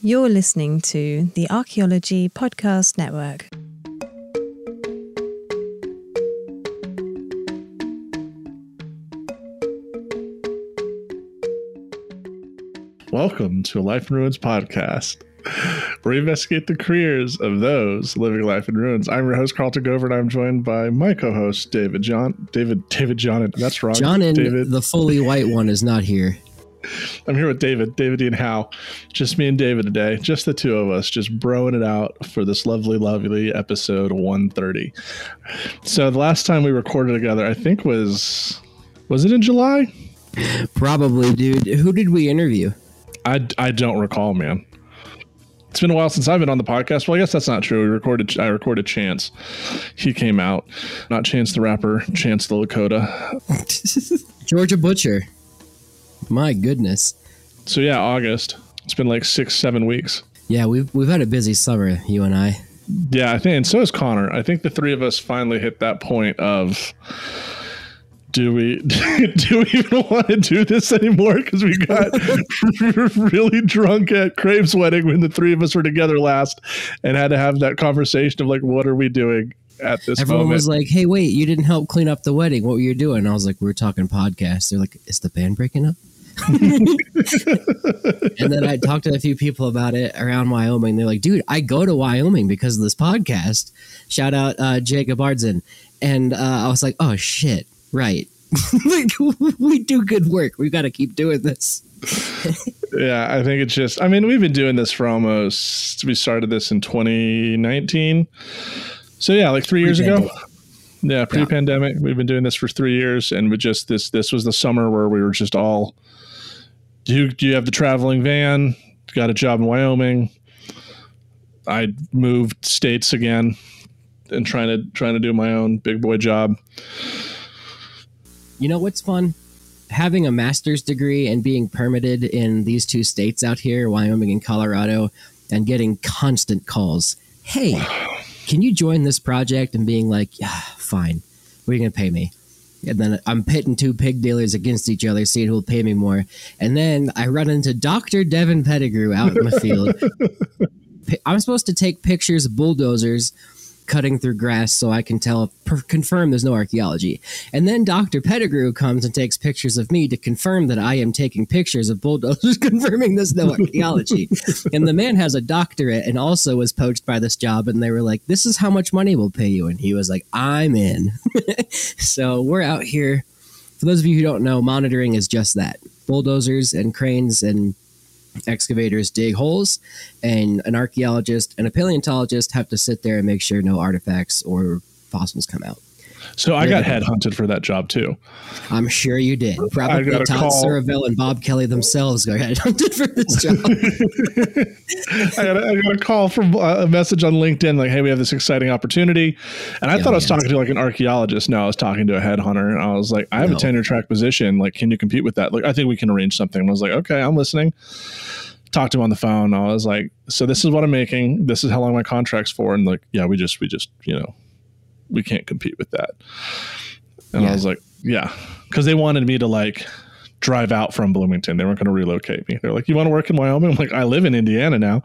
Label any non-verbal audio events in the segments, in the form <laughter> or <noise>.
You're listening to the Archaeology Podcast Network. Welcome to a Life in Ruins podcast, where we investigate the careers of those living life in ruins. I'm your host, Carlton Gover, and I'm joined by my co-host, David John. David, David John. That's wrong. John and David. the fully white one is not here. I'm here with David, David Dean Howe. Just me and David today, just the two of us, just broing it out for this lovely, lovely episode 130. So the last time we recorded together, I think was was it in July? Probably, dude. Who did we interview? I, I don't recall, man. It's been a while since I've been on the podcast. Well, I guess that's not true. We recorded. I recorded Chance. He came out, not Chance the rapper, Chance the Lakota. <laughs> Georgia Butcher. My goodness. So yeah, August. It's been like six, seven weeks. Yeah, we've we've had a busy summer, you and I. Yeah, I think, and so is Connor. I think the three of us finally hit that point of do we <laughs> do we even want to do this anymore? Because we got <laughs> really drunk at Craib's wedding when the three of us were together last, and had to have that conversation of like, what are we doing at this Everyone moment? was like, "Hey, wait, you didn't help clean up the wedding. What were you doing?" I was like, "We are talking podcast." They're like, "Is the band breaking up?" <laughs> and then I talked to a few people about it around Wyoming. They're like, "Dude, I go to Wyoming because of this podcast." Shout out uh, Jacob Ardson, and uh, I was like, "Oh shit, right." <laughs> like we do good work. We've got to keep doing this. <laughs> yeah, I think it's just. I mean, we've been doing this for almost. We started this in 2019, so yeah, like three years ago. Yeah, pre-pandemic. We've been doing this for three years, and we just this this was the summer where we were just all. Do you, you have the traveling van? Got a job in Wyoming. I moved states again, and trying to trying to do my own big boy job. You know what's fun? Having a master's degree and being permitted in these two states out here, Wyoming and Colorado, and getting constant calls. Hey, can you join this project? And being like, yeah, fine. What are you going to pay me? And then I'm pitting two pig dealers against each other, seeing who will pay me more. And then I run into Dr. Devin Pettigrew out in the field. <laughs> I'm supposed to take pictures of bulldozers cutting through grass so I can tell, per- confirm there's no archaeology. And then Dr. Pettigrew comes and takes pictures of me to confirm that I am taking pictures of bulldozers, <laughs> confirming there's no archaeology. and the man has a doctorate and also was poached by this job. And they were like, this is how much money we'll pay you. And he was like, I'm in. <laughs> so we're out here. For those of you who don't know, monitoring is just that bulldozers and cranes and excavators dig holes, and an archaeologist and a paleontologist have to sit there and make sure no artifacts or fossils come out. So I got headhunted for that job too. I'm sure you did. Probably Todd call. And Bob Kelly themselves got headhunted <laughs> for this job. <laughs> I got, a, I got a call from uh, a message on LinkedIn like, "Hey, we have this exciting opportunity," and I Yeah, thought I was talking to like an archaeologist. No, I was talking to a headhunter, and I was like, "I have No. a tenure track position. Like, can you compete with that? Like, I think we can arrange something." And I was like, "Okay, I'm listening." Talked to him on the phone. I was like, "So this is what I'm making. This is how long my contract's for." And like, "Yeah, we just, we just, you know, we can't compete with that." And I was like, "Yeah," because they wanted me to like drive out from Bloomington. They weren't going to relocate me. They're like, "You want to work in Wyoming?" I'm like, "I live in Indiana now."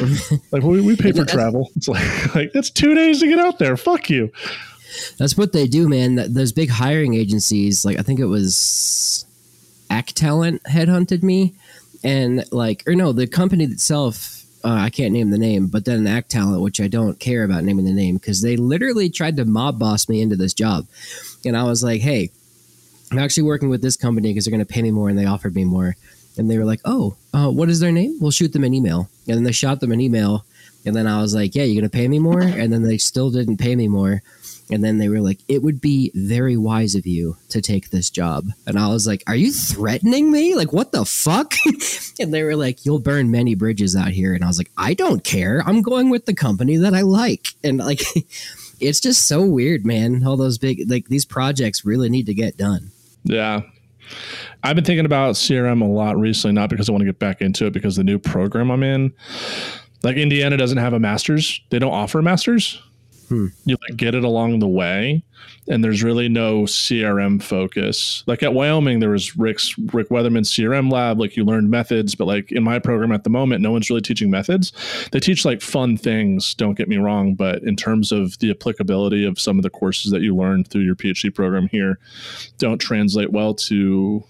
<laughs> like, we, we pay for travel. <laughs> It's like, like it's two days to get out there. Fuck you. That's what they do, man. Th- Those big hiring agencies, like I think it was Act Talent headhunted me, and like, or no, the company itself. Uh, I can't name the name, but then Act Talent, which I don't care about naming the name, because they literally tried to mob boss me into this job, and I was like, "Hey, I'm actually working with this company because they're going to pay me more," and they offered me more, and they were like, "Oh, uh, what is their name? We'll shoot them an email," and then they shot them an email, and then I was like, "Yeah, you're going to pay me more," and then they still didn't pay me more. And then they were like, it would be very wise of you to take this job. And I was like, are you threatening me? Like, what the fuck? <laughs> and they were like, you'll burn many bridges out here. And I was like, I don't care. I'm going with the company that I like. And like, <laughs> it's just so weird, man. All those big, like, these projects really need to get done. Yeah. I've been thinking about CRM a lot recently, not because I want to get back into it, because the new program I'm in, like Indiana doesn't have a master's. They don't offer a master's. Hmm. You like get it along the way, and there's really no CRM focus. Like at Wyoming, there was Rick's Rick Weathermon's CRM lab. Like you learned methods, but like in my program at the moment, no one's really teaching methods. They teach like fun things. Don't get me wrong, but in terms of the applicability of some of the courses that you learned through your PhD program here, don't translate well to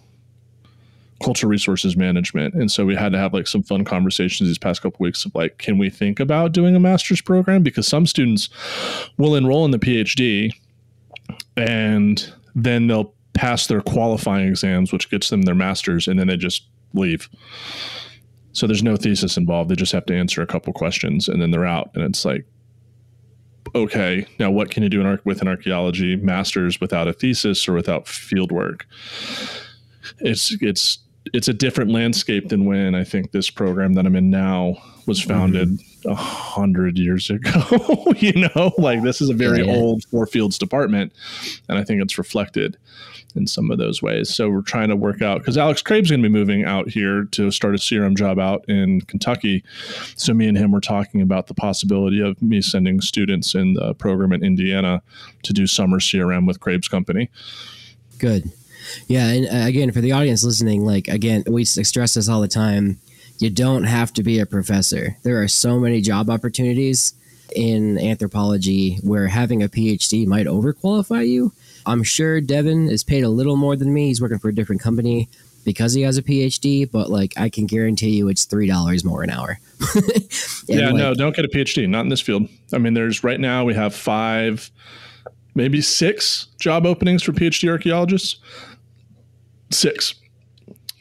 cultural resources management. And so we had to have like some fun conversations these past couple weeks of like can we think about doing a master's program? Because some students will enroll in the phd and then they'll pass their qualifying exams which gets them their master's and then they just leave. So there's no thesis involved. They just have to answer a couple questions and then they're out. And it's like okay now what can you do in, with an archaeology master's without a thesis or without field work it's it's it's a different landscape than when I think this program that I'm in now was founded mm-hmm. a mm-hmm. hundred years ago. <laughs> you know, like this is a very yeah, old four fields department, and I think it's reflected in some of those ways. So we're trying to work out because Alex Craib's going to be moving out here to start a CRM job out in Kentucky. So me and him were talking about the possibility of me sending students in the program in Indiana to do summer CRM with Craib's company. Good. Yeah, and uh, again, for the audience listening, like again, we stress this all the time. You don't have to be a professor. There are so many job opportunities in anthropology where having a PhD might overqualify you. I'm sure Devin is paid a little more than me. He's working for a different company because he has a PhD, but like I can guarantee you it's three dollars more an hour. <laughs> yeah, like, no, don't get a PhD, not in this field. I mean, there's right now we have five, maybe six job openings for PhD archaeologists. Six.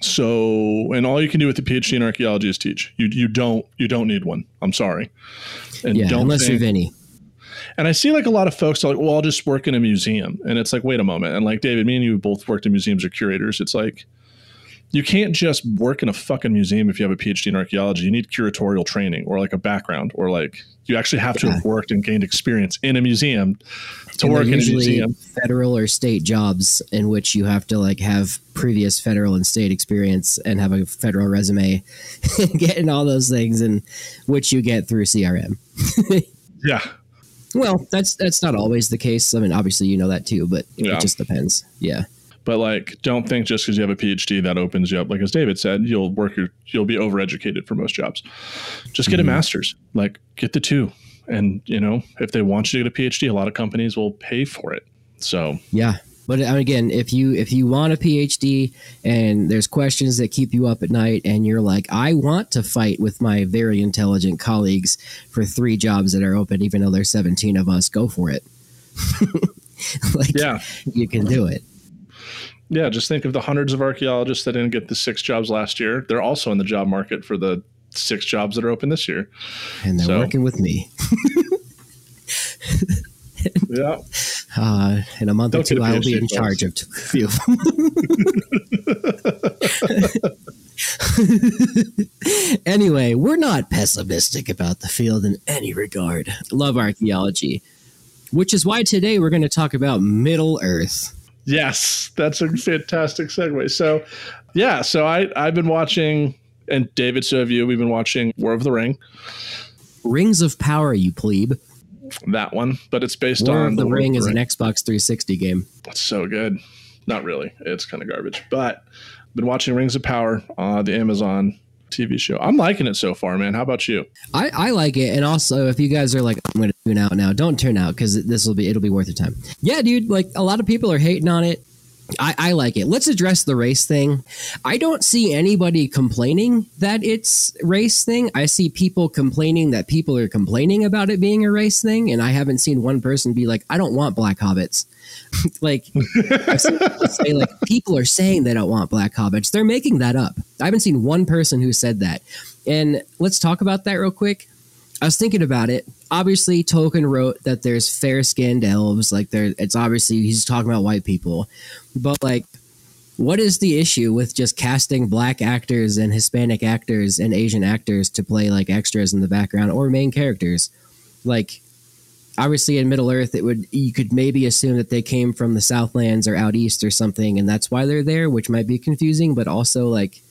So, and all you can do with a PhD in archaeology is teach. You you don't you don't need one. I'm sorry. And yeah, don't unless think, you're Vinny. And I see like a lot of folks are like, well, I'll just work in a museum. And it's like, wait a moment. And like David, me and you both worked in museums or curators. It's like, you can't just work in a fucking museum if you have a PhD in archaeology. You need curatorial training or like a background or like you actually have to have worked and gained experience in a museum to and work in a museum. Federal or state jobs in which you have to like have previous federal and state experience and have a federal resume, <laughs> getting all those things, and which you get through CRM. <laughs> yeah. Well, that's that's not always the case. I mean, obviously you know that too, but yeah. it just depends. Yeah. But like, don't think just because you have a PhD that opens you up. Like as David said, you'll work your, you'll be overeducated for most jobs. Just get mm-hmm. a master's. Like get the two, and you know if they want you to get a PhD, a lot of companies will pay for it. So yeah, but again, if you if you want a PhD and there's questions that keep you up at night, and you're like, I want to fight with my very intelligent colleagues for three jobs that are open, even though there's 17 of us, go for it. <laughs> like, yeah, you can do it. Yeah, just think of the hundreds of archaeologists that didn't get the six jobs last year. They're also in the job market for the six jobs that are open this year. And they're so. working with me. <laughs> yeah. Uh, in a month Don't or two, I will be in charge of a few. of them. <laughs> anyway, we're not pessimistic about the field in any regard. Love archaeology, which is why today we're going to talk about Middle Earth. Yes, that's a fantastic segue. So, yeah, so I I've been watching, and David, so have you. We've been watching War of the Ring, Rings of Power, you plebe. That one, but it's based War on of the, the Ring is an Xbox 360 game. It's so good. Not really. It's kind of garbage, but I've been watching Rings of Power, uh, the Amazon TV show. I'm liking it so far, man. How about you? I, I like it, and also if you guys are like, I'm going to tune out now, don't turn out because this will be it'll be worth your time. Yeah, dude. Like a lot of people are hating on it. I, I like it. Let's address the race thing. I don't see anybody complaining that it's race thing. I see people complaining that people are complaining about it being a race thing, and I haven't seen one person be like, "I don't want black hobbits." <laughs> like, say like people are saying they don't want black hobbits. They're making that up. I haven't seen one person who said that. And let's talk about that real quick. I was thinking about it. Obviously, Tolkien wrote that there's fair skinned elves. Like there, it's obviously he's talking about white people, but like, what is the issue with just casting black actors and Hispanic actors and Asian actors to play like extras in the background or main characters? Like, obviously in Middle Earth, it would you could maybe assume that they came from the Southlands or out east or something, and that's why they're there, which might be confusing. But also, like,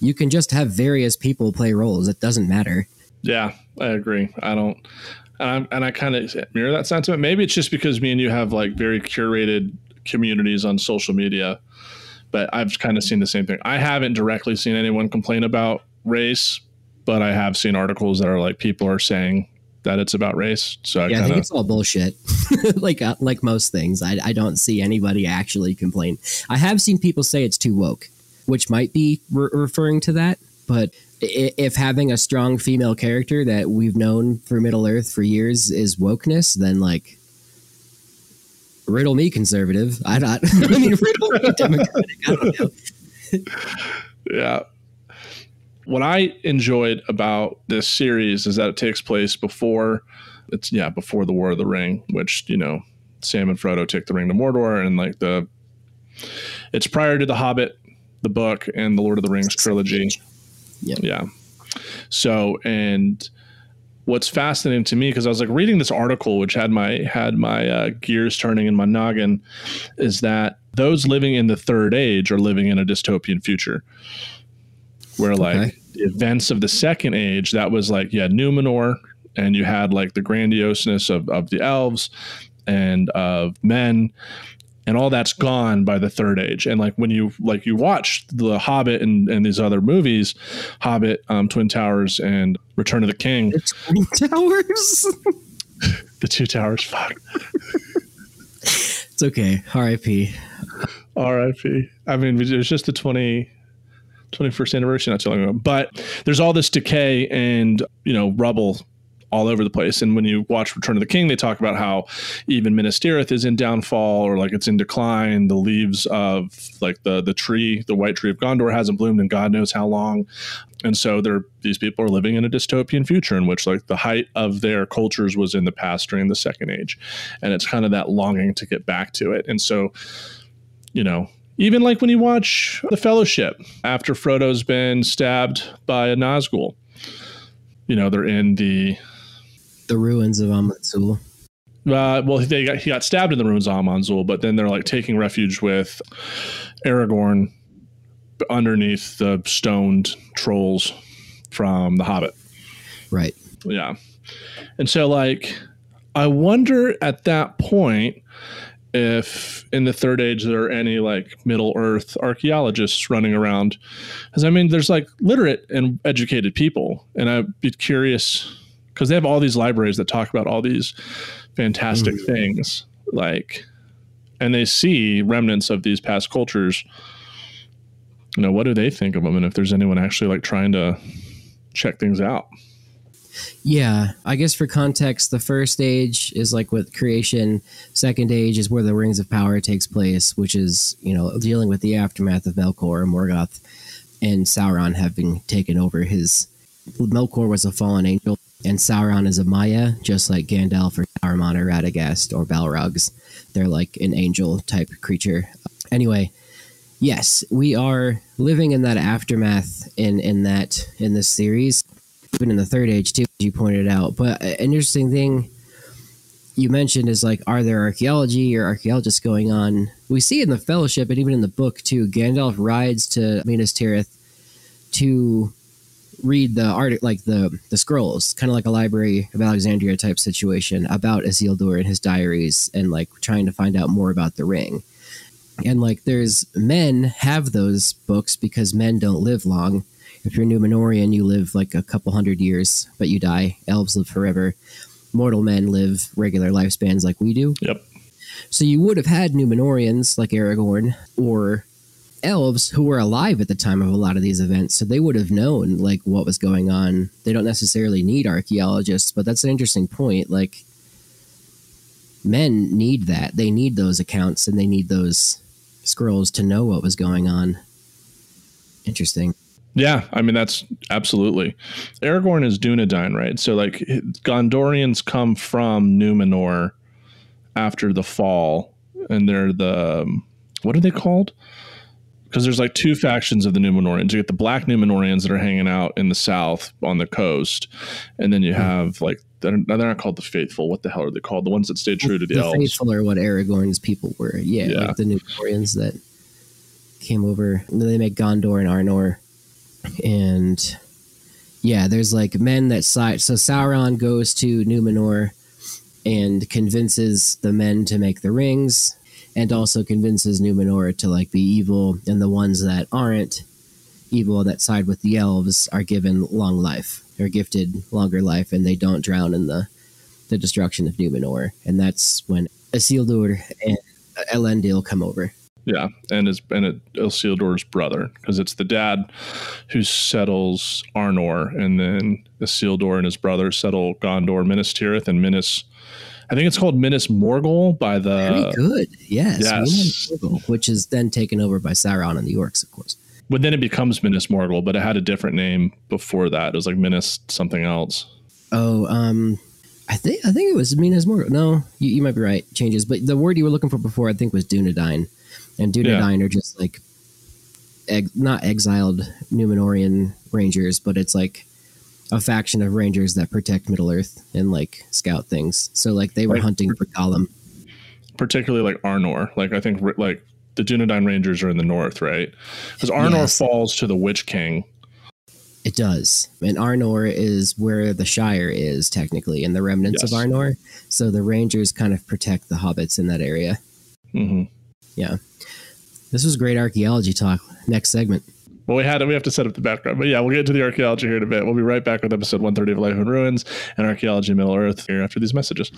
you can just have various people play roles. It doesn't matter. Yeah, I agree. I don't. and, I'm, and I kind of mirror that sentiment. Maybe it's just because me and you have like very curated communities on social media, but I've kind of seen the same thing. I haven't directly seen anyone complain about race, but I have seen articles that are like people are saying that it's about race. So I yeah, kinda, I think it's all bullshit. <laughs> like uh, like most things, I, I don't see anybody actually complain. I have seen people say it's too woke, which might be re- referring to that. But i- if having a strong female character that we've known for Middle Earth for years is wokeness, then like riddle me conservative. I don't. <laughs> I mean, riddle me <laughs> democratic. I don't know. <laughs> yeah. What I enjoyed about this series is that it takes place before it's yeah before the War of the Ring, which you know Sam and Frodo take the ring to Mordor, and like the it's prior to the Hobbit, the book, and the Lord of the Rings trilogy. Yep. Yeah. So and what's fascinating to me because I was like reading this article which had my had my uh, gears turning in my noggin is that those living in the third age are living in a dystopian future where like Okay. the events of the second age that was like you had Numenor and you had like the grandioseness of, of the elves and of men and all that's gone by the third age and like when you like you watch the hobbit and, and these other movies hobbit um, twin towers and return of the king It's Twin <laughs> Towers. the two towers fuck it's okay. R.I.P. RIP. I mean, it was just the 20, 21st anniversary not too long ago. But there's all this decay and, you know, rubble all over the place. And when you watch Return of the King, they talk about how even Minas Tirith is in downfall or like it's in decline. The leaves of like the the tree, the white tree of Gondor hasn't bloomed in God knows how long. And so they're these people are living in a dystopian future in which like the height of their cultures was in the past during the second age. And it's kind of that longing to get back to it. And so you know, even like when you watch The Fellowship after Frodo's been stabbed by a Nazgul, you know, they're in the The ruins of Amon Sul. uh, well, they got he got stabbed in the ruins of Amon Sul, but then they're like taking refuge with Aragorn underneath the stoned trolls from The Hobbit. Right. Yeah. And so, like, I wonder at that point if in the third age there are any like Middle Earth archaeologists running around. Because I mean, there's like literate and educated people. And I'd be curious because they have all these libraries that talk about all these fantastic mm. things. Like, and they see remnants of these past cultures. You know, what do they think of them? And if there's anyone actually like trying to check things out. Yeah, I guess for context, the first age is like with creation. Second age is where the Rings of Power takes place, which is you know dealing with the aftermath of Melkor, Morgoth, and Sauron having taken over his. Melkor was a fallen angel, and Sauron is a Maia, just like Gandalf or Saruman or Radagast or Balrogs. They're like an angel type creature. Anyway, yes, we are living in that aftermath in in that in this series even in the third age too, as you pointed out. But an interesting thing you mentioned is like, are there archaeology or archaeologists going on? We see in the Fellowship and even in the book too. Gandalf rides to Minas Tirith to read the art, like the the scrolls, kind of like a Library of Alexandria type situation about Isildur and his diaries, and like trying to find out more about the ring. And like, there's men have those books because men don't live long if you're a Numenorian, you live like a couple hundred years, but you die. Elves live forever. Mortal men live regular lifespans like we do. Yep. So you would have had Numenorians like Aragorn or elves who were alive at the time of a lot of these events, so they would have known like what was going on. They don't necessarily need archaeologists, but that's an interesting point. Like men need that. They need those accounts and they need those scrolls to know what was going on. Interesting. Yeah, I mean that's absolutely. Aragorn is Dunedain, right? So like Gondorians come from Numenor after the fall, and they're the um, what are they called? Because there's like two factions of the Numenorians. You get the Black Numenorians that are hanging out in the south on the coast, and then you hmm. have like they're, they're not called the Faithful. What the hell are they called? The ones that stayed true to the, elves. the elves. faithful are what Aragorn's people were. Yeah, Yeah. like the Numenorians that came over. And then they make Gondor and Arnor, and Yeah, there's like men that side. So Sauron goes to Numenor and convinces the men to make the rings, and also convinces Numenor to like be evil, and the ones that aren't evil that side with the elves are given long life. They're gifted longer life, and they don't drown in the the destruction of Numenor. And that's when Isildur and Elendil come over. Yeah, and his and it, Isildur's brother because it's the dad who settles Arnor, and then Isildur and his brother settle Gondor, Minas Tirith, and Minas. I think it's called Minas Morgul by the. Very good. Yes. yes. Minas Morgul, which is then taken over by Sauron and the orcs, of course. But then it becomes Minas Morgul, but it had a different name before that. It was like Minas something else. Oh, um, I think I think it was Minas Morgul. No, you, you might be right. Changes, but the word you were looking for before, I think, was Dunedain, and Dunedain Yeah. are just like, ex, not exiled Numenorian rangers, but it's like a faction of rangers that protect Middle Earth and like scout things. So like they were Like- hunting for Gollum. particularly like Arnor. Like I think like the Dunedain Rangers are in the north, right? Because Arnor Yes. falls to the Witch King. It does. And Arnor is where the Shire is technically, and the remnants Yes. of Arnor. So the Rangers kind of protect the hobbits in that area. hmm Yeah, This was great archaeology talk. Next segment. Well, we had to, we have to set up the background, but yeah, we'll get to the archaeology here in a bit. We'll be right back with episode 130 of Life in Ruins and Archaeology Middle Earth here after these messages.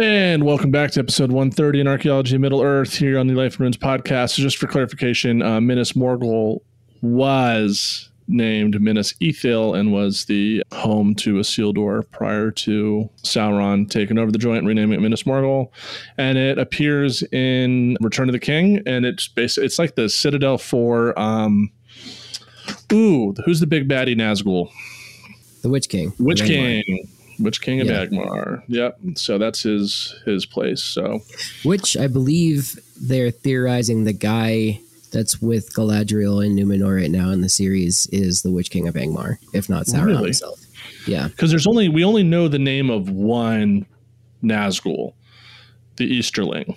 And welcome back to episode 130 in Archaeology Middle Earth here on the Life in Ruins podcast. So just for clarification, uh, Minas Morgul was named Minas Ethil and was the home to Isildur prior to Sauron taking over the joint renaming it Minas Morgul. And it appears in Return of the King, and it's basically it's like the Citadel for um, Ooh, who's the big baddie Nazgul? The Witch King. Witch King. Witch King of Yeah. Angmar. Yep. So that's his his place. So Which I believe they're theorizing the guy that's with Galadriel and Numenor right now in the series is the Witch King of Angmar, if not Sauron Really? himself. Yeah. because there's only we only know the name of one Nazgul, the Easterling.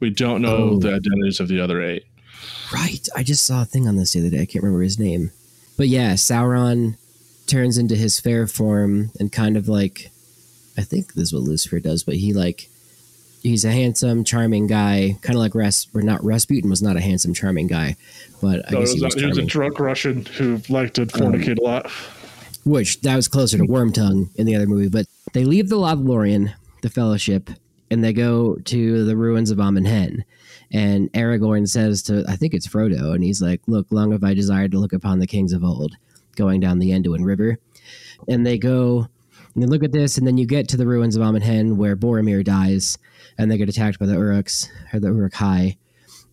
We don't know Oh. the identities of the other eight. Right. I just saw a thing on this the other day. I can't remember his name. But yeah, Sauron turns into his fair form and kind of like I think this is what Lucifer does, but he like he's a handsome, charming guy, kind of like Ras or not Rasputin was not a handsome, charming guy, but I No, guess he, he was was a, he was a drunk Russian who liked to um, fornicate a lot. Which that was closer to Wormtongue in the other movie, but they leave the Lothlorien, the Fellowship, and they go to the ruins of Amon Hen. And Aragorn says to, I think it's Frodo, and he's like, "Look, long have I desired to look upon the kings of old, going down the Anduin River." And they go and they look at this, and then you get to the ruins of Amon Hen where Boromir dies, and they get attacked by the Uruks or the Uruk Hai.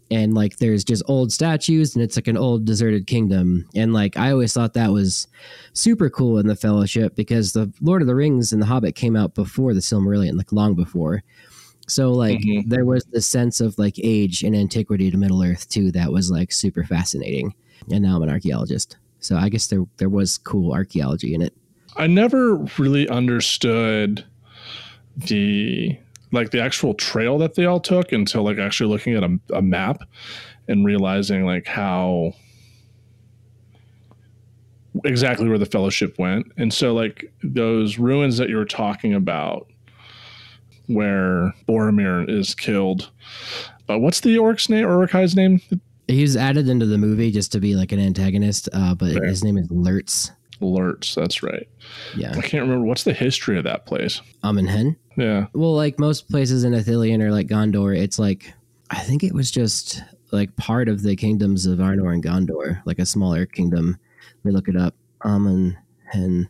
And like, there's just old statues, and it's like an old deserted kingdom. And like, I always thought that was super cool in the Fellowship because the Lord of the Rings and the Hobbit came out before the Silmarillion, like long before. So like Mhm. there was this sense of like age and antiquity to Middle Earth too that was like super fascinating. And now I'm an archaeologist, so I guess there there was cool archaeology in it. I never really understood the like the actual trail that they all took until like actually looking at a, a map and realizing like how exactly where the fellowship went and so like those ruins that you were talking about where Boromir is killed but what's the orc's name or name He was added into the movie just to be like an antagonist, uh, but Fair. his name is Lurtz. Lurtz that's right Yeah, I can't remember what's the history of that place um, Amon Hen. yeah Well, like most places in Ithilien or like Gondor, it's like I think it was just like part of the kingdoms of Arnor and Gondor, like a smaller kingdom. Let me look it up. Um, Amon Hen.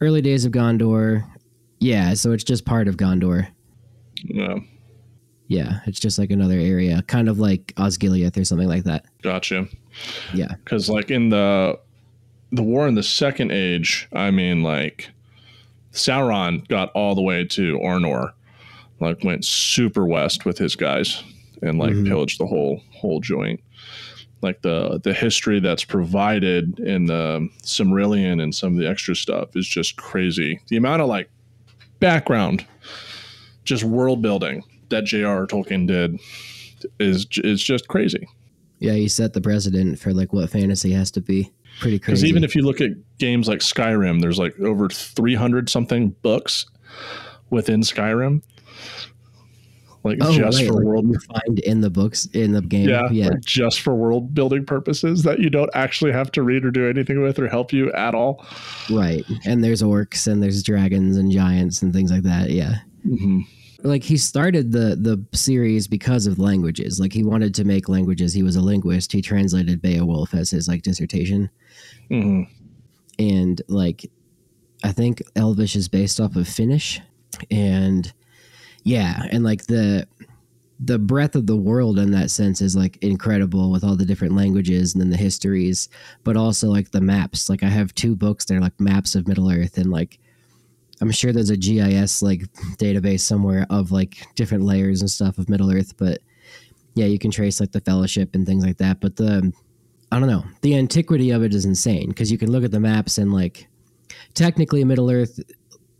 Early days of Gondor. Yeah, so it's just part of Gondor. yeah Yeah, it's just like another area, kind of like Osgiliath or something like that. gotcha Yeah. because like in the the war in the second age i mean like sauron got all the way to arnor like went super west with his guys and like Mhm. pillaged the whole whole joint like the the history that's provided in the Silmarillion and some of the extra stuff is just crazy the amount of like background just world building that J.R. Tolkien did is is just crazy Yeah, he set the precedent for like what fantasy has to be. pretty crazy. Because crazy. even if you look at games like Skyrim, there's like over 300 something books within Skyrim. Like oh, just right, for like world you find in the books in the game, yeah, yeah, like just for world building purposes that you don't actually have to read or do anything with or help you at all. right. And there's orcs and there's dragons and giants and things like that. Yeah. Mhm. like he started the the series because of languages. Like he wanted to make languages. He was a linguist. He translated Beowulf as his like dissertation. Mhm. And like I think Elvish is based off of Finnish. And yeah, and like the the breadth of the world in that sense is like incredible with all the different languages and then the histories, but also like the maps. Like I have two books that are like maps of Middle Earth and like I'm sure there's a GIS like database somewhere of like different layers and stuff of Middle Earth, but yeah, you can trace like the fellowship and things like that. But the I don't know, the antiquity of it is insane because you can look at the maps and like technically Middle Earth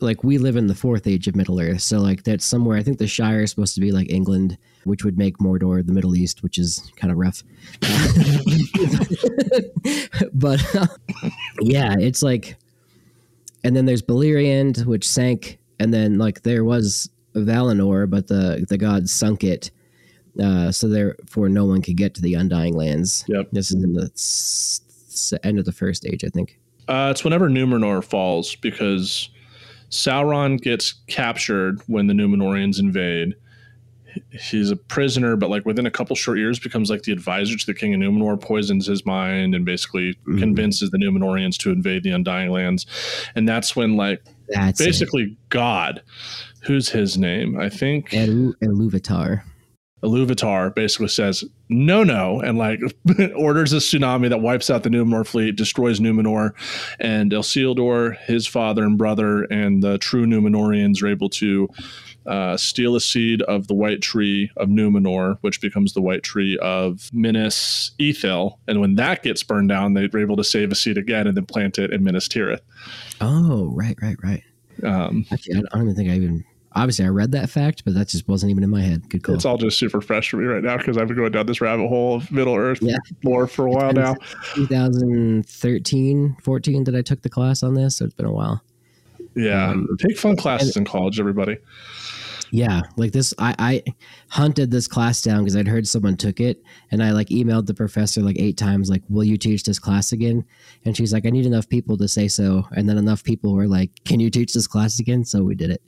like we live in the fourth age of Middle Earth, so like that's somewhere. I think the Shire is supposed to be like England, which would make Mordor the Middle East, which is kind of rough. <laughs> but <laughs> yeah, it's like, and then there's Beleriand, which sank, and then like there was Valinor, but the the gods sunk it, uh, so therefore no one could get to the Undying Lands. Yep. This is in the s- s- end of the first age, I think. Uh, it's whenever Numenor falls because Sauron gets captured when the Numenorians invade. He's a prisoner, but like within a couple short years, becomes like the advisor to the king of Numenor, poisons his mind, and basically Mhm. convinces the Numenorians to invade the Undying Lands. And that's when like That's it. basically God, who's his name? I think Eru Iluvatar. Iluvatar basically says no, no, and like <laughs> orders a tsunami that wipes out the Numenor fleet, destroys Numenor, and El Isildur, his father and brother, and the true Numenorians are able to uh, steal a seed of the white tree of Numenor, which becomes the white tree of Minas Ithil, and when that gets burned down, they're able to save a seed again and then plant it in Minas Tirith. Oh, right, right, right. Um, Actually, I don't even think I even. Obviously, I read that fact, but that just wasn't even in my head. Good call. It's all just super fresh for me right now because I've been going down this rabbit hole of Middle Earth Yeah. lore for a while now. 2013, 14 that I took the class on this, so it's been a while. Yeah, Um, take fun classes in college, everybody. Yeah, like this, I, I hunted this class down because I'd heard someone took it, and I like emailed the professor like eight times, like, "Will you teach this class again?" And she's like, "I need enough people to say so," and then enough people were like, "Can you teach this class again?" So we did it.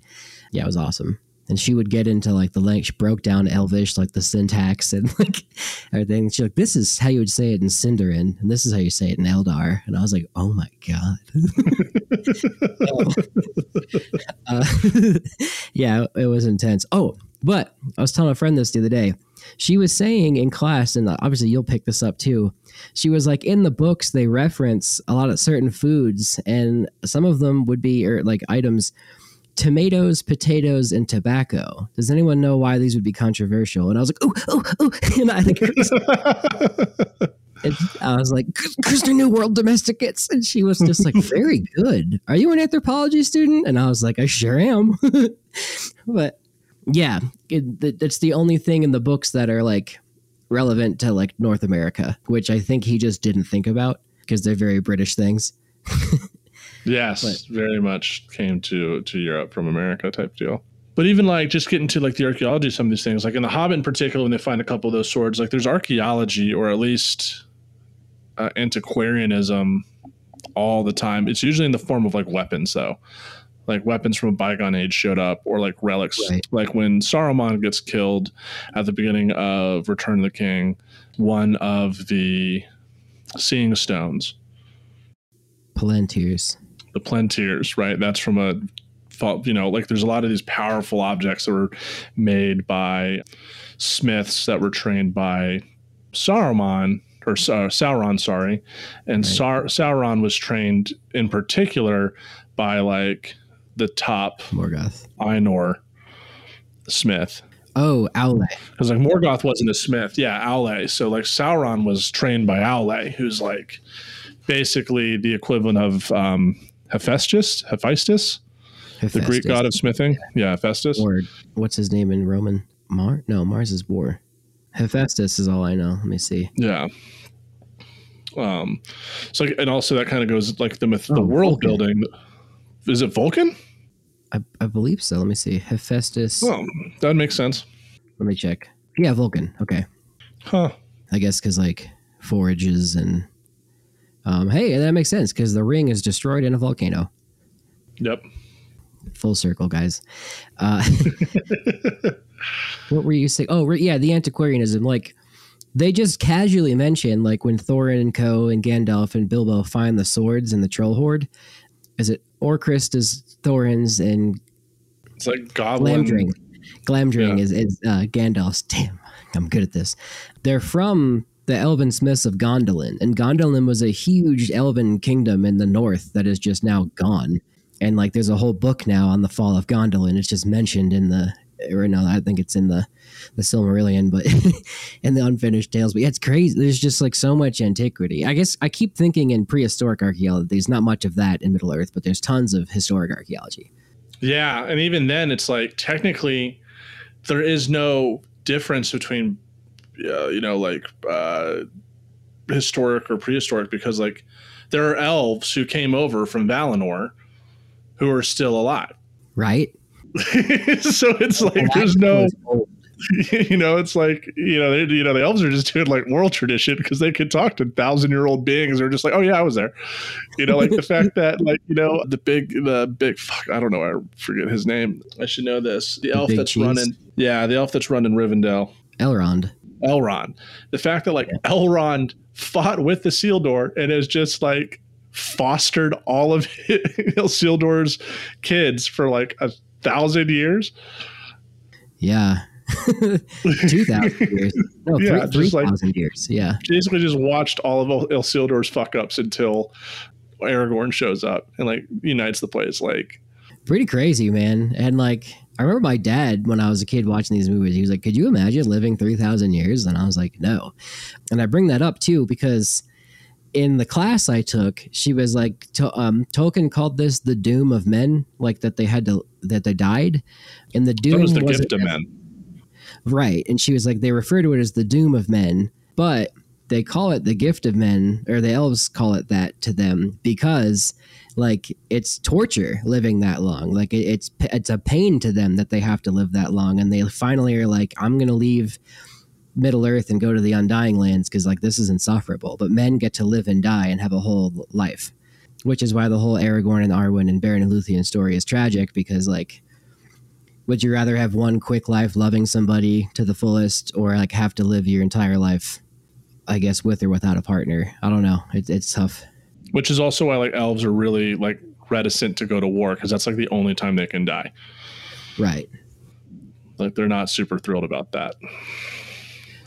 Yeah, it was awesome. And she would get into like the length. She broke down Elvish, like the syntax <laughs> and like everything. She's like, "This is how you would say it in Sindarin, and this is how you say it in Eldar." And I was like, "Oh my god!" <laughs> <laughs> uh, yeah, it was intense. Oh, but I was telling a friend this the other day. She was saying in class, and obviously you'll pick this up too. She was like, in the books, they reference a lot of certain foods, and some of them would be or like items tomatoes, potatoes, and tobacco. Does anyone know why these would be controversial? And I was like, oh, oh, oh. And I think <laughs> and I was like, because they're New World domesticates. And she was just like, very <laughs> good. Are you an anthropology student? And I was like, I sure am. <laughs> but yeah, it, that's the only thing in the books that are like relevant to like North America, which I think he just didn't think about because they're very British things. Yes, But- very much came to to Europe from America type deal. But even like just getting to like the archaeology of some of these things, like in the Hobbit in particular, when they find a couple of those swords, like there's archaeology or at least uh, antiquarianism all the time. It's usually in the form of like weapons, though. Like weapons from a bygone age showed up, or like relics. Right. Like when Saruman gets killed at the beginning of Return of the King, one of the Seeing Stones Palantirs. The Palantirs, right? That's from a, thought- you know, like there's a lot of these powerful objects that were made by smiths that were trained by Saruman or Sa- Sauron, sorry, and Right. Sar- Sauron was trained in particular by like the top Morgoth. Ainur smith. Oh, Aule. Because like Morgoth wasn't a smith, yeah, Aule. So like Sauron was trained by Aule, who's like basically the equivalent of um, Hephaestus, Hephaestus, the Greek god of smithing. Yeah, Hephaestus. Or what's his name in Roman? Mar? No, Mars is war. Hephaestus is all I know. Let me see. Yeah. Um, so and also that kind of goes like the myth, the Oh, world Vulcan. building. Is it Vulcan? I, I believe so. Let me see. Hephaestus. Oh, that makes sense. Let me check. Yeah, Vulcan. Okay. Huh. I guess because like forages and um, hey, that makes sense because the ring is destroyed in a volcano. Yep. Full circle, guys. Uh, <laughs> what were you saying? Oh, yeah, the antiquarianism. Like they just casually mention like when Thorin and Co. and Gandalf and Bilbo find the swords in the troll hoard. Is it Orcrist is Thorin's and It's like Goblin. Glamdring. Glamdring Yeah. is, is uh, Gandalf's. Damn, I'm good at this. They're from the Elven Smiths of Gondolin, and Gondolin was a huge Elven kingdom in the north that is just now gone. And like, there's a whole book now on the fall of Gondolin. It's just mentioned in the, or no, I think it's in the the Silmarillion, but <laughs> in the unfinished tales. But yeah, it's crazy. There's just like so much antiquity. I guess I keep thinking in prehistoric archaeology, there's not much of that in Middle Earth, but there's tons of historic archaeology. Yeah, and even then, it's like technically there is no difference between, uh, you know, like uh, historic or prehistoric because like there are elves who came over from Valinor who are still alive. Right? <laughs> so it's like That there's no, <laughs> you know, it's like you know, they, you know, the elves are just doing like oral tradition because they could talk to thousand year old beings. They're just like, oh yeah, I was there. You know, like the fact <laughs> that like you know the big the big fuck I don't know I forget his name. I should know this. The, elf that's cheese? running. Yeah, the elf that's running Rivendell. Elrond. Elrond. The fact that like Elrond fought with the Isildur and has just like fostered all of <laughs> Isildur's kids for like a thousand years. Yeah. <laughs> 2,000 <laughs> years. No, Yeah, three just like- 3,000 years. Yeah. basically just watched all of El Isildur's fuck ups until Aragorn shows up and like unites the place. Like, Pretty crazy, man. And like, I remember my dad when I was a kid watching these movies, he was like, Could you imagine living 3,000 years? And I was like, No. And I bring that up too because in the class I took, she was like, to, um, Tolkien called this the doom of men, like that they had to, that they died. And the that doom was the gift of men. Right. And she was like, they refer to it as the doom of men, but they call it the gift of men, or the elves call it that to them because like it's torture living that long. Like it, it's it's a pain to them that they have to live that long, and they finally are like, I'm gonna leave Middle Earth and go to the Undying Lands because like this is insufferable. But men get to live and die and have a whole life, which is why the whole Aragorn and Arwen and Beren and Luthien story is tragic because like would you rather have one quick life loving somebody to the fullest or like have to live your entire life i guess with or without a partner i don't know it, it's tough Which is also why like elves are really like reticent to go to war because that's like the only time they can die. right Like they're not super thrilled about that.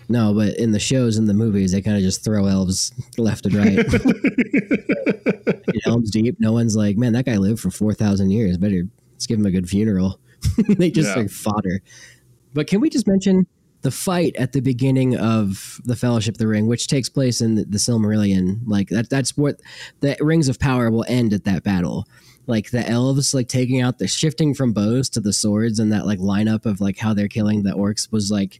no but in the shows and the movies they kind of just throw elves left and right <laughs> In Helm's Deep no one's like man that guy lived for 4000 years better let's give him a good funeral <laughs> they just Yeah. like fodder but can we just mention the fight at the beginning of the Fellowship of the Ring, which takes place in the, the Silmarillion, like that that's what the Rings of Power will end at that battle. Like the elves like taking out the shifting from bows to the swords and that like lineup of like how they're killing the orcs was like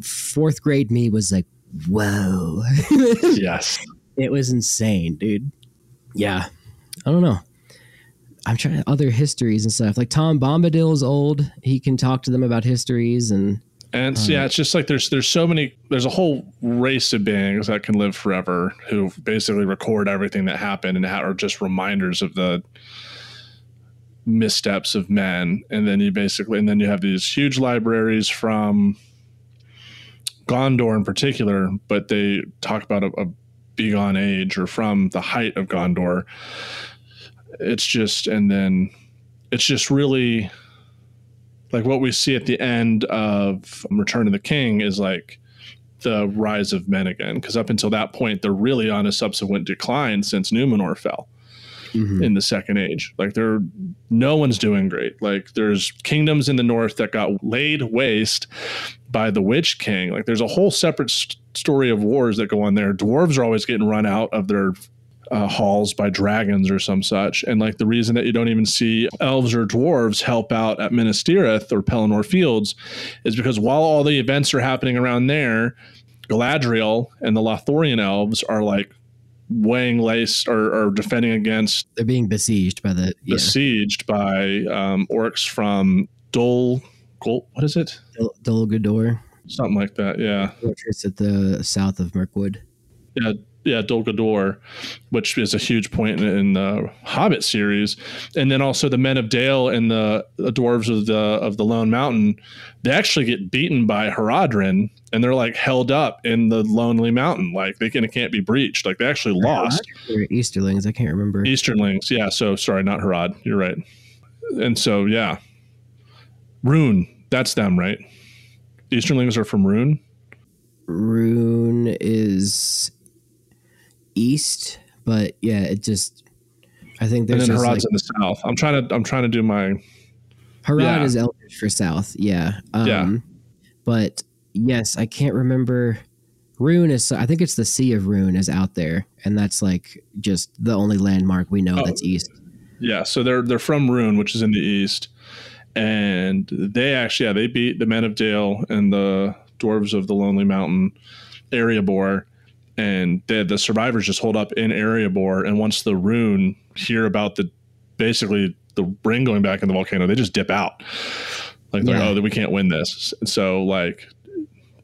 fourth grade me was like, whoa. <laughs> yes. it was insane, dude. Yeah. I don't know. I'm trying other histories and stuff. Like Tom Bombadil's old. He can talk to them about histories and And it's, yeah, it's just like there's there's so many there's a whole race of beings that can live forever who basically record everything that happened and are just reminders of the missteps of men. And then you basically and then you have these huge libraries from Gondor in particular, but they talk about a, a bygone age or from the height of Gondor. It's just and then it's just really like what we see at the end of Return of the King is like the rise of men again. Because up until that point, they're really on a subsequent decline since Numenor fell Mhm. in the Second Age. Like they're no one's doing great. Like there's kingdoms in the north that got laid waste by the Witch King. Like there's a whole separate st- story of wars that go on there. Dwarves are always getting run out of their uh, halls by dragons or some such. And like the reason that you don't even see elves or dwarves help out at Minas Tirith or Pelennor Fields is because while all the events are happening around there, Galadriel and the Lothlorien elves are like weighing lace or, or defending against They're being besieged by the yeah, besieged by um, orcs from Dol. Gol- What is it? Dol- Dol Guldur, Something like that. Yeah. fortress at the south of Mirkwood. Yeah, yeah, Dol Guldur, which is a huge point in, in the Hobbit series, and then also the Men of Dale and the, the dwarves of the of the Lone Mountain. They actually get beaten by Haradrim, and they're like held up in the Lonely Mountain, like they can, can't be breached. Like they actually lost. Or Easterlings, I can't remember. Easternlings, yeah. So sorry, not Harad. You're right. And so yeah, Rhun, that's them, right? Easternlings are from Rhun. Rhun is east, but yeah, it just I think and there's then just Harad's like, in the south. I'm trying to I'm trying to do my Harad yeah. is Eldritch for south, yeah. Um, Yeah. But yes, I can't remember. Rhun is I think it's the Sea of Rhun is out there, and that's like just the only landmark we know Oh. that's east. Yeah, so they're they're from Rhun, which is in the east, and they actually yeah they beat the Men of Dale and the dwarves of the Lonely Mountain, Erebor, and they, the survivors just hold up in Erebor, and once the Rhun hear about the basically the ring going back in the volcano, they just dip out, like they're Yeah. oh then we can't win this. So like.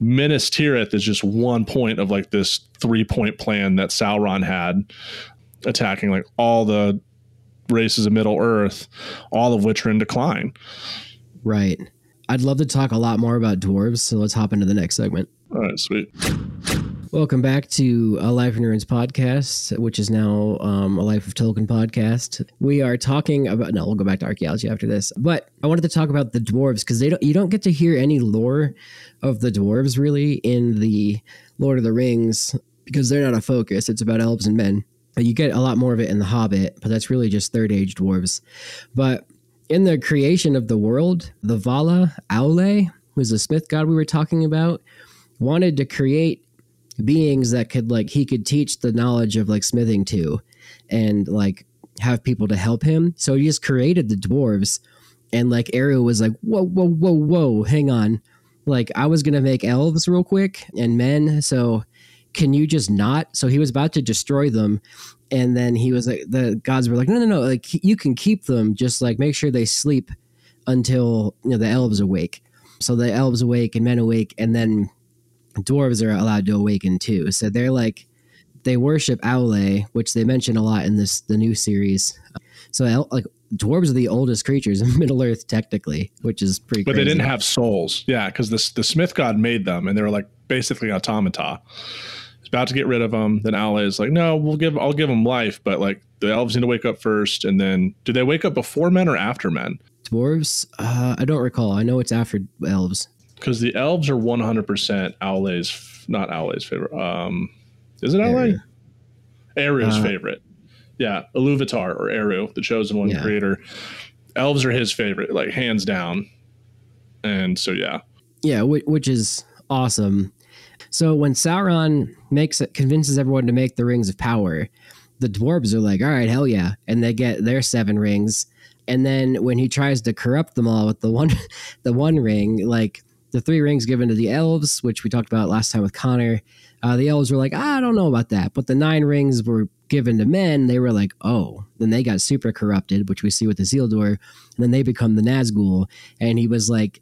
Minas Tirith is just one point of like this three point plan that Sauron had attacking like all the races of Middle Earth, all of which are in decline. Right. I'd love to talk a lot more about dwarves, so let's hop into the next segment. All right, sweet. Welcome back to a Life in Ruins podcast, which is now um, a Life of Tolkien podcast. We are talking about no, we'll go back to archaeology after this, but I wanted to talk about the dwarves because they don't you don't get to hear any lore of the dwarves really in the Lord of the Rings because they're not a focus. It's about elves and men. But you get a lot more of it in the Hobbit, but that's really just third age dwarves. But in the creation of the world, the Vala Aule, who's the smith god we were talking about, wanted to create beings that could like he could teach the knowledge of like smithing to and like have people to help him. So he just created the dwarves and like Ariel was like whoa whoa whoa whoa hang on. Like i was gonna make elves real quick and men so can you just not? So he was about to destroy them and then he was like the gods were like no no no like you can keep them just like make sure they sleep until you know the elves awake. So the elves awake and men awake and then dwarves are allowed to awaken too. So they're like they worship Aule, which they mention a lot in this the new series. So like dwarves are the oldest creatures <laughs> in Middle Earth technically, which is pretty. But they didn't have souls. Yeah, because the, the Smith god made them, and they were like basically automata. He's about to get rid of them. Then Aule is like, no, we'll give, I'll give them life, but like the elves need to wake up first, and then do they wake up before men or after men? dwarves. Uh, I don't recall. I know it's after elves. Because the elves are 100% Aule's, not Aule's favorite. Um, is it Aule? Eru's Uh, favorite. Yeah, Iluvatar or Eru, the chosen one Yeah. creator. Elves are his favorite, like hands down. And so yeah, Yeah, which, which is awesome. So when Sauron makes it, convinces everyone to make the rings of power, the dwarves are like, "All right, hell yeah!" and they get their seven rings. And then when he tries to corrupt them all with the one, <laughs> the one ring, like the three rings given to the elves, which we talked about last time with Connor, uh, the elves were like, "I don't know about that," but the nine rings were given to men. They were like, "Oh," then they got super corrupted, which we see with the Isildur, and then they become the Nazgul. And he was like,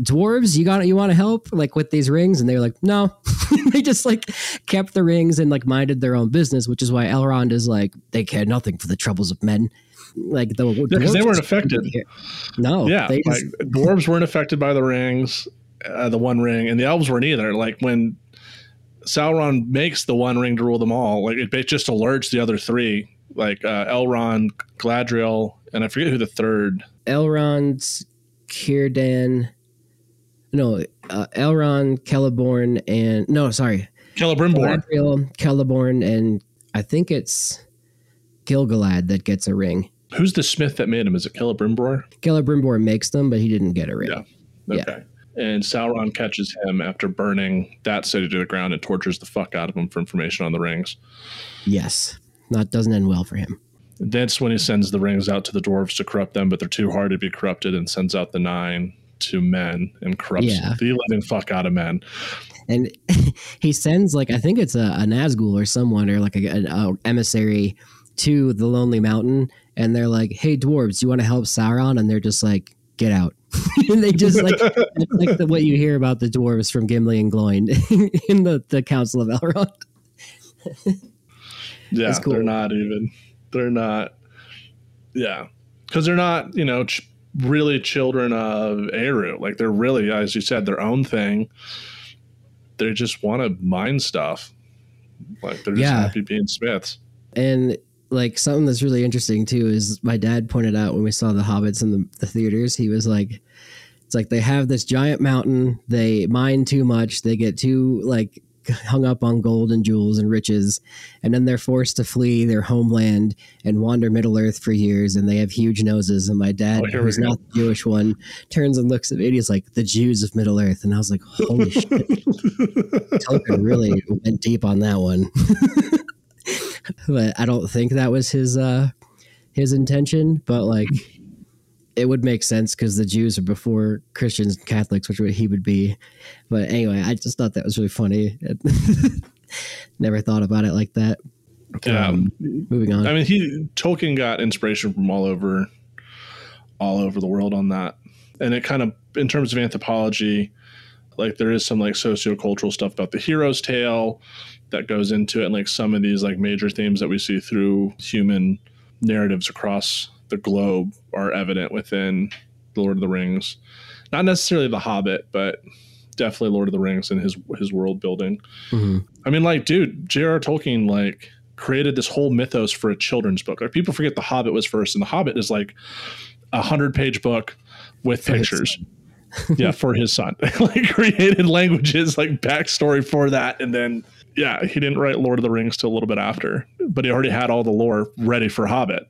dwarves you got you want to help like with these rings? And they were like no. <laughs> They just like kept the rings and like minded their own business which is why elrond is like they care nothing for the troubles of men. Like the because they weren't just- affected. <laughs> no yeah, they like dwarves weren't affected by the rings, uh, the one ring, and the elves weren't either. Like when Sauron makes the one ring to rule them all, like it just alerts the other three, like uh, Elrond, Galadriel, and I forget who the third. elrond Círdan, no uh, elrond Celeborn and no sorry Celebrimbor. Galadriel, Celeborn and i think it's gilgalad that gets a ring Who's the smith that made him? Is it Celebrimbor? Celebrimbor makes them but he didn't get a ring Yeah. Yeah. And Sauron catches him after burning that city to the ground and tortures the fuck out of him for information on the rings. yes that doesn't end well for him That's when he sends the rings out to the dwarves to corrupt them, but they're too hard to be corrupted and sends out the nine to men and corrupts Yeah. the living fuck out of men. and <laughs> he sends like I think it's a, a Nazgul or someone or like a, a, a emissary to the Lonely Mountain, and they're like, "Hey dwarves, you want to help Sauron?" And they're just like, "Get out!" <laughs> and they just like <laughs> like the, what you hear about the dwarves from Gimli and Gloin <laughs> in the the Council of Elrond. Yeah, cool. they're not even. They're not. Yeah, because they're not. You know, ch- really children of Eru. Like they're really, as you said, their own thing. They just want to mine stuff. Like they're just Yeah. happy being smiths. And like something that's really interesting too is my dad pointed out when we saw the Hobbits in the, the theaters, he was like, it's like they have this giant mountain, they mine too much, they get too like hung up on gold and jewels and riches, and then they're forced to flee their homeland and wander Middle Earth for years, and they have huge noses. And my dad, Oh, who's not the Jewish one, turns and looks at me and he's like, the Jews of Middle Earth. And I was like, holy shit. <laughs> Tolkien really went deep on that one. <laughs> but I don't think that was his uh his intention. But like it would make sense because the Jews are before Christians and Catholics, which would he would be. But anyway, I just thought that was really funny. <laughs> Never thought about it like that. Yeah. Um, moving on. I mean, he Tolkien got inspiration from all over, all over the world on that, and it kind of, in terms of anthropology, like there is some like sociocultural stuff about the hero's tale that goes into it, and like some of these like major themes that we see through human narratives across the globe are evident within the Lord of the Rings. Not necessarily The Hobbit, but definitely Lord of the Rings and his his world building. Mhm. I mean, like, dude, J.R.R. Tolkien like created this whole mythos for a children's book. Like, people forget The Hobbit was first, and The Hobbit is like a hundred page book with For pictures. yeah, for his son. <laughs> like created languages, like backstory for that, and then yeah, he didn't write Lord of the Rings till a little bit after, but he already had all the lore ready for Hobbit.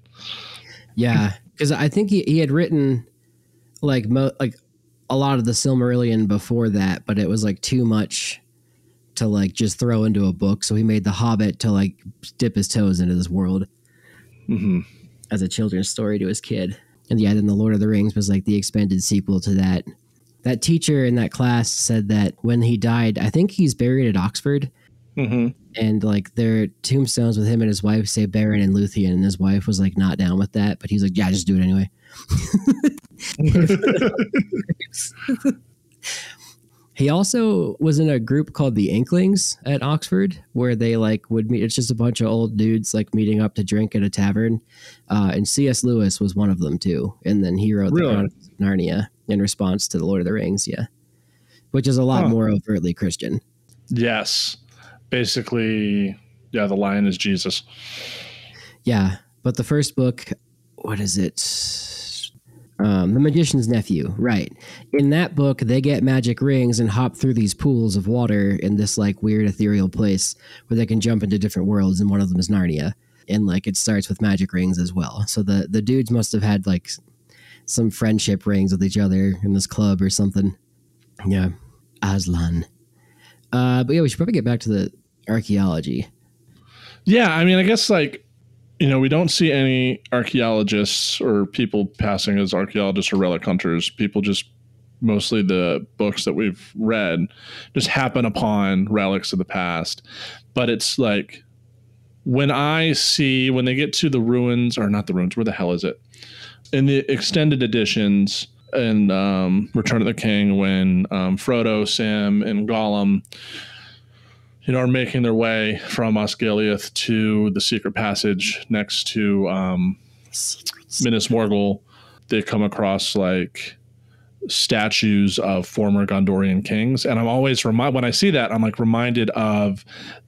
Yeah, because I think he, he had written like mo- like a lot of the Silmarillion before that, but it was like too much to like just throw into a book. So he made The Hobbit to like dip his toes into this world hmm as a children's story to his kid. And yeah, then The Lord of the Rings was like the expanded sequel to that. That teacher in that class said that when he died, I think he's buried at Oxford, hmm and like their tombstones with him and his wife say Beren and Luthien, and his wife was like not down with that, but he's like, yeah, just do it anyway. <laughs> He also was in a group called the Inklings at Oxford, where they like would meet. It's just a bunch of old dudes like meeting up to drink at a tavern. Uh, and C.S. Lewis was one of them too. And then he wrote Really? the Chronicles of Narnia in response to the Lord of the Rings. Yeah, which is a lot Huh. more overtly Christian. yes, basically, yeah, the lion is Jesus. Yeah, but the first book, what is it? Um, the Magician's Nephew, right? In that book, they get magic rings and hop through these pools of water in this like weird ethereal place where they can jump into different worlds, and one of them is Narnia. And like it starts with magic rings as well. So the the dudes must have had like some friendship rings with each other in this club or something. Yeah, Aslan. Uh, but yeah, we should probably get back to the archaeology. Yeah, I mean, I guess like you know, we don't see any archaeologists or people passing as archaeologists or relic hunters. People just mostly the books that we've read just happen upon relics of the past. But it's like when I see when they get to the ruins or not the ruins, where the hell is it? In the extended editions and um, Return of the King, when um, Frodo, Sam, and Gollum you know, are making their way from Osgiliath to the secret passage next to um, Minas Morgul. They come across like statues of former Gondorian kings, and I'm always remind when I see that I'm like reminded of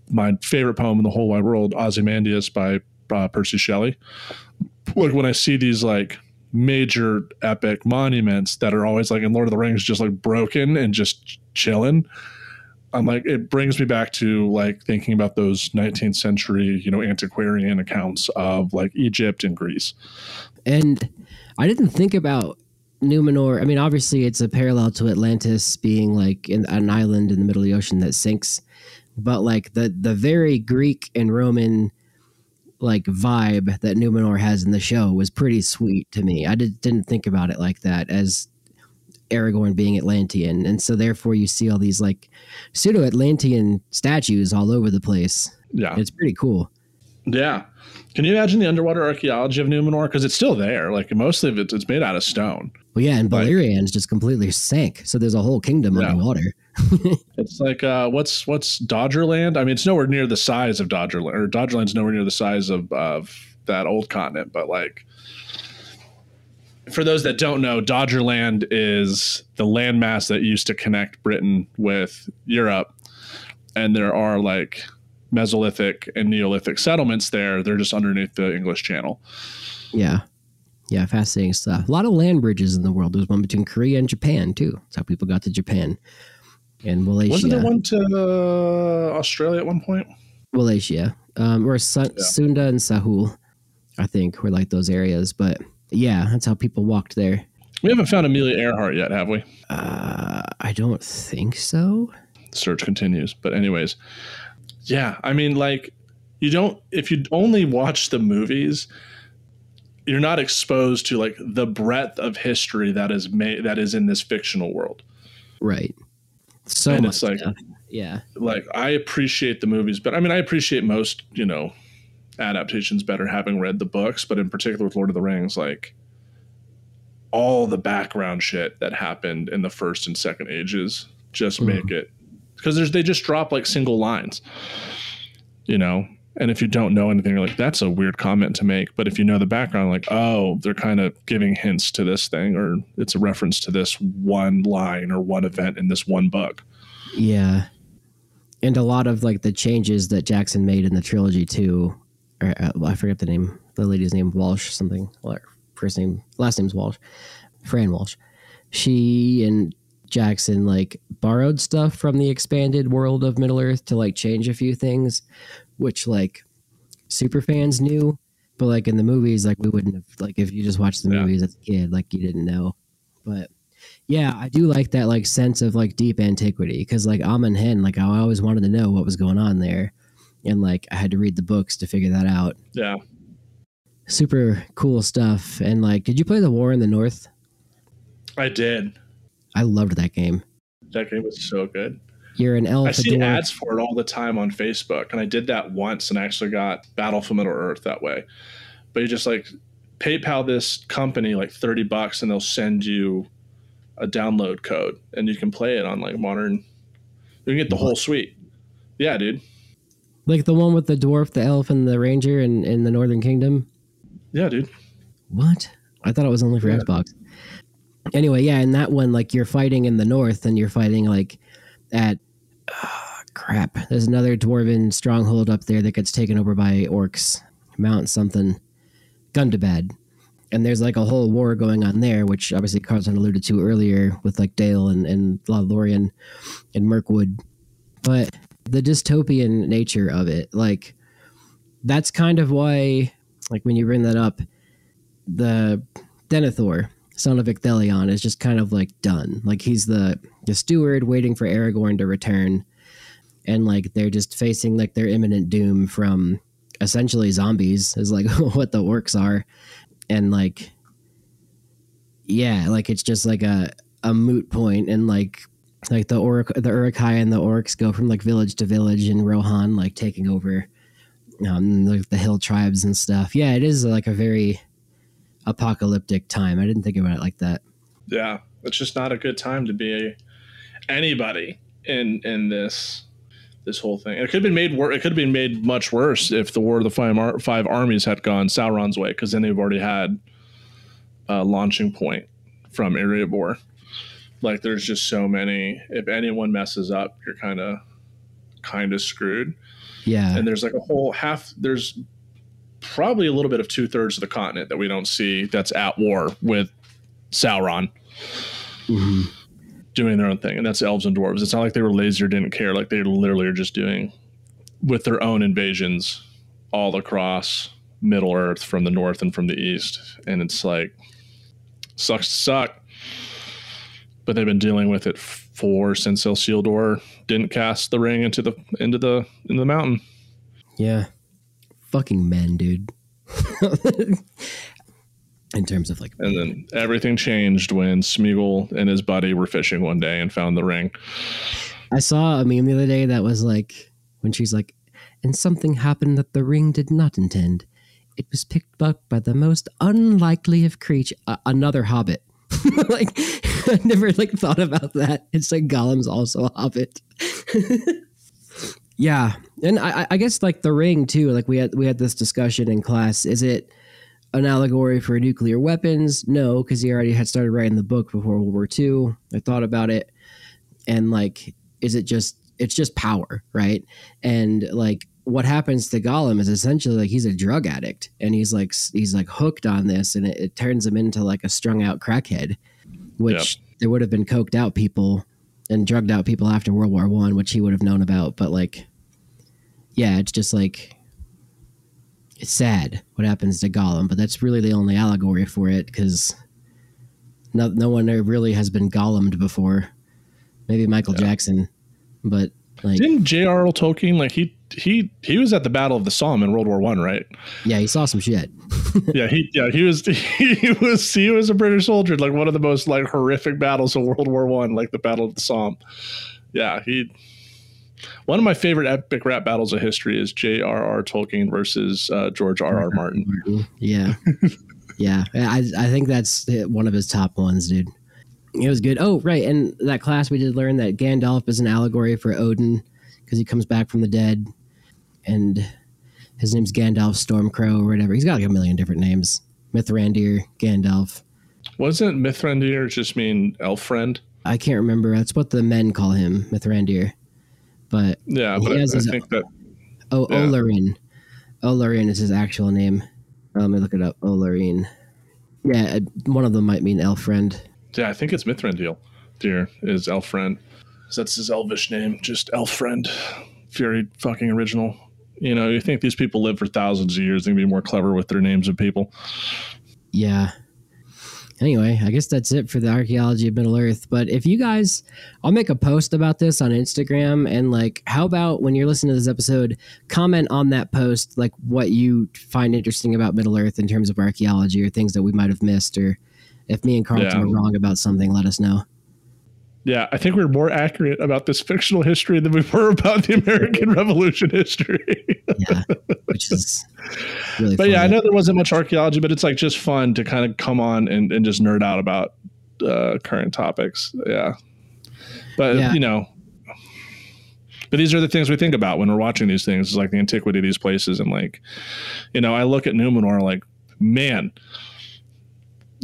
my favorite poem in the whole wide world, Ozymandias by uh, Percy Shelley. Like when I see these like major epic monuments that are always like in Lord of the Rings, just like broken and just chilling. I'm like, it brings me back to like thinking about those 19th century, you know, antiquarian accounts of like Egypt and Greece. And I didn't think about Numenor. I mean, obviously, it's a parallel to Atlantis being like in, an island in the middle of the ocean that sinks, but like the the very Greek and Roman like vibe that Numenor has in the show was pretty sweet to me. I did, didn't think about it like that as Aragorn being Atlantean, and so therefore you see all these like pseudo Atlantean statues all over the place. Yeah, It's pretty cool. yeah. Can you imagine the underwater archaeology of Numenor? Because it's still there. Like most of it, it's made out of stone. Well, yeah, and Beleriand's just completely sank, so there's a whole kingdom Yeah. underwater. <laughs> It's like uh, what's what's Doggerland? I mean, it's nowhere near the size of Doggerland, or Doggerland's nowhere near the size of of that old continent. But like, for those that don't know, Doggerland is the landmass that used to connect Britain with Europe, and there are like Mesolithic and Neolithic settlements there. They're just underneath the English Channel. Yeah. Yeah, fascinating stuff. A lot of land bridges in the world. There's one between Korea and Japan too. That's how people got to Japan. And Malaysia. Wasn't there one to uh, Australia at one point? Malaysia, um, or Su- Yeah. Sunda and Sahul, I think were like those areas. But yeah, that's how people walked there. We haven't found Amelia Earhart yet, have we? Uh, I don't think so. the search continues. But anyways, yeah, I mean, like you don't if you only watch the movies, you're not exposed to like the breadth of history that is made that is in this fictional world. Right. So And much it's like- stuff. Yeah. Like I appreciate the movies, but I mean, I appreciate most you know adaptations better having read the books, but in particular with Lord of the Rings, like all the background shit that happened in the first and second ages just Mhm. make it because there's they just drop like single lines, you know. And if you don't know anything, you're like, that's a weird comment to make. But if you know the background, like, oh, they're kind of giving hints to this thing, or it's a reference to this one line or one event in this one book. Yeah. And a lot of like the changes that Jackson made in the trilogy too. Or, uh, I forget the name. The lady's name Walsh something. Or first name, last name's Walsh. Fran Walsh. She and Jackson like borrowed stuff from the expanded world of Middle Earth to like change a few things, which like super fans knew, but like in the movies, like we wouldn't have like if you just watched the Yeah. movies as a kid, like you didn't know. But yeah, I do like that like sense of like deep antiquity because like Amon Hen, like I always wanted to know what was going on there, and like I had to read the books to figure that out. Yeah. Super cool stuff. And like, did you play the War in the North? I did. I loved that game. That game was so good. You're an elf. I see ads for it all the time on Facebook, and I did that once and I actually got Battle for Middle Earth that way. But you just like PayPal this company like thirty bucks, and they'll send you a download code, and you can play it on like modern. You can get the whole suite. Yeah, dude. like the one with the dwarf, the elf, and the ranger in in the Northern Kingdom. Yeah, dude. What? I thought it was only for Yeah. Xbox. Anyway, yeah, in that one, like you're fighting in the north, and you're fighting like at crap. There's another dwarven stronghold up there that gets taken over by orcs. Mount something, Gundabad, and there's like a whole war going on there, which obviously Carlton alluded to earlier with like Dale and and Lothlorien and Mirkwood, but the dystopian nature of it, like that's kind of why, like when you bring that up, the Denethor, son of Ecthelion, is just kind of like done. Like he's the the steward waiting for Aragorn to return, and like they're just facing like their imminent doom from essentially zombies is like <laughs> what the orcs are, and like yeah, like it's just like a a moot point, and like like the orc the Uruk-hai and the orcs go from like village to village, and Rohan like taking over. Um, like the hill tribes and stuff. Yeah, it is like a very apocalyptic time. I didn't think about it like that. Yeah, it's just not a good time to be anybody in in this this whole thing. It could have been made wor- It could have been made much worse if the War of the Five, Ar- five Armies had gone Sauron's way, because then they've already had a launching point from Erebor. Like, there's just so many. If anyone messes up, you're kind of kind of screwed. Yeah, And there's like a whole half. There's probably a little bit of two thirds of the continent that we don't see that's at war with Sauron Mhm. doing their own thing, and that's elves and dwarves. It's not like they were lazy or didn't care; like they literally are just doing with their own invasions all across Middle Earth from the north and from the east, and it's like sucks to suck. But they've been dealing with it for since Isildur didn't cast the ring into the into the into the mountain. yeah. Fucking men, dude. <laughs> in terms of like And then everything changed when Smeagol and his buddy were fishing one day and found the ring. I saw a meme the other day that was like when she's like, and something happened that the ring did not intend. It was picked up by the most unlikely of creatures uh, another hobbit. <laughs> like <laughs> I never like thought about that. It's like Gollum's also a hobbit. Yeah, and I, I guess like the ring too. Like we had we had this discussion in class. Is it an allegory for nuclear weapons? No, because he already had started writing the book before World War II. I thought about it, and like, is it just it's just power, right? And like what happens to Gollum is essentially like he's a drug addict and he's like he's like hooked on this and it, it turns him into like a strung out crackhead, which Yep. there would have been coked out people and drugged out people after World War One, which he would have known about. But like, yeah, it's just like it's sad what happens to Gollum, but that's really the only allegory for it because no no one really has been Gollumed before. Maybe Michael Yeah. Jackson, but like Didn't J.R.R. Tolkien like he he he was at the Battle of the Somme in World War One, right? yeah, he saw some shit. <laughs> yeah, he yeah he was <laughs> he was he was a British soldier, like one of the most like horrific battles of World War One, like the Battle of the Somme. Yeah, he. One of my favorite epic rap battles of history is J.R.R. Tolkien versus uh, George R.R. Martin. Yeah, <laughs> yeah. I I think that's one of his top ones, dude. It was good. Oh, right. And that class we did learn that Gandalf is an allegory for Odin because he comes back from the dead, and his name's Gandalf Stormcrow or whatever. He's got like a million different names. Mithrandir, Gandalf. Wasn't Mithrandir just mean elf friend? I can't remember. That's what the men call him, Mithrandir. But Yeah, He but I, has I his- think that oh, Yeah. Olorin. Olorin is his actual name. Uh, let me look it up. Olorin. Yeah, uh, one of them might mean elf friend. yeah, I think it's Mithrandir. Dear is elf friend. That's his elvish name, just elf friend. Very fucking original. You know, you think these people live for thousands of years, they can be more clever with their names of people. Yeah. Anyway, I guess that's it for the archaeology of Middle Earth. But if you guys, I'll make a post about this on Instagram. And like, how about when you're listening to this episode, comment on that post, like what you find interesting about Middle Earth in terms of archaeology or things that we might have missed. Or if me and Carlton Yeah. were wrong about something, let us know. Yeah, I think we're more accurate about this fictional history than we were about the American Revolution history. Yeah. which is really but yeah, I know there wasn't much archaeology, but it's like just fun to kind of come on and, and just nerd out about uh, current topics. Yeah. But, Yeah. you know, but these are the things we think about when we're watching these things, is like the antiquity of these places. And like, you know, I look at Numenor like, man,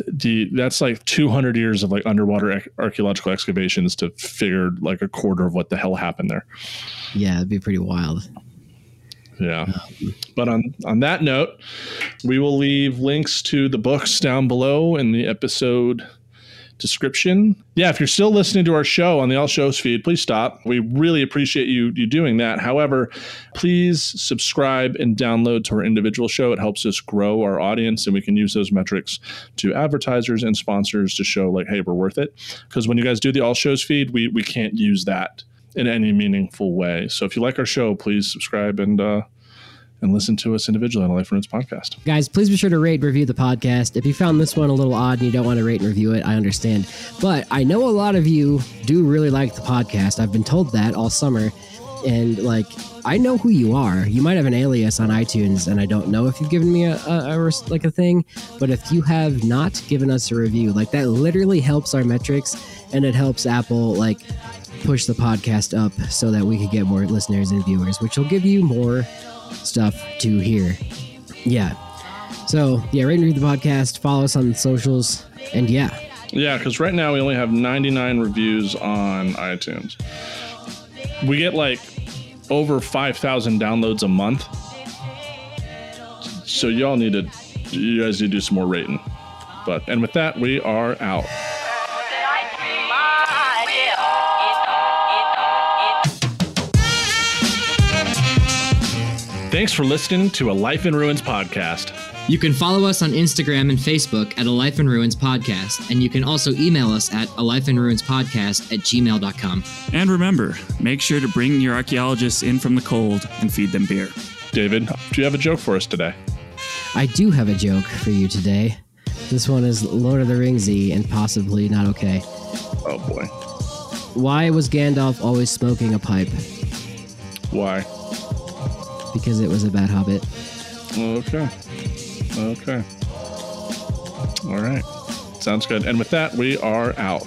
the, that's like 200 years of like underwater ec- archaeological excavations to figure like a quarter of what the hell happened there. Yeah, it'd be pretty wild. Yeah. Um, but on on that note, we will leave links to the books down below in the episode description. Yeah, if you're still listening to our show on the All Shows feed, please stop. We really appreciate you you doing that. However, please subscribe and download to our individual show. It helps us grow our audience and we can use those metrics to advertisers and sponsors to show like, hey, we're worth it. Because when you guys do the All Shows feed, we we can't use that in any meaningful way. So if you like our show, please subscribe and uh and listen to us individually on a Life Ruins podcast. Guys, please be sure to rate and review the podcast. If you found this one a little odd and you don't want to rate and review it, I understand. But I know a lot of you do really like the podcast. I've been told that all summer. And like, I know who you are. You might have an alias on iTunes, and I don't know if you've given me a, a, a like a thing. But if you have not given us a review, like that literally helps our metrics, and it helps Apple like push the podcast up so that we could get more listeners and viewers, which will give you more stuff to hear. Yeah. So yeah, rate and review the podcast. Follow us on socials, and yeah, Yeah, because right now we only have 99 reviews on iTunes. We get like over 5,000 downloads a month. So y'all need to, you guys need to do some more rating. But, and with that, we are out. Thanks for listening to a Life in Ruins podcast. You can follow us on Instagram and Facebook at A Life in Ruins Podcast, and you can also email us at A Life in Ruins Podcast at gmail.com. And remember, make sure to bring your archaeologists in from the cold and feed them beer. David, do you have a joke for us today? I do have a joke for you today. This one is Lord of the Ringsy and possibly not okay. Oh boy. Why was Gandalf always smoking a pipe? Why? Because it was a bad hobbit. Okay. Okay. All right. Sounds good. And with that, we are out.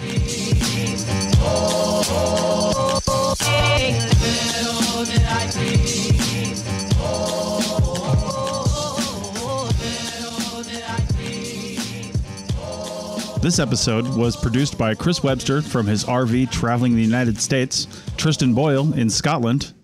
This episode was produced by Chris Webster from his RV traveling the United States, Tristan Boyle in Scotland,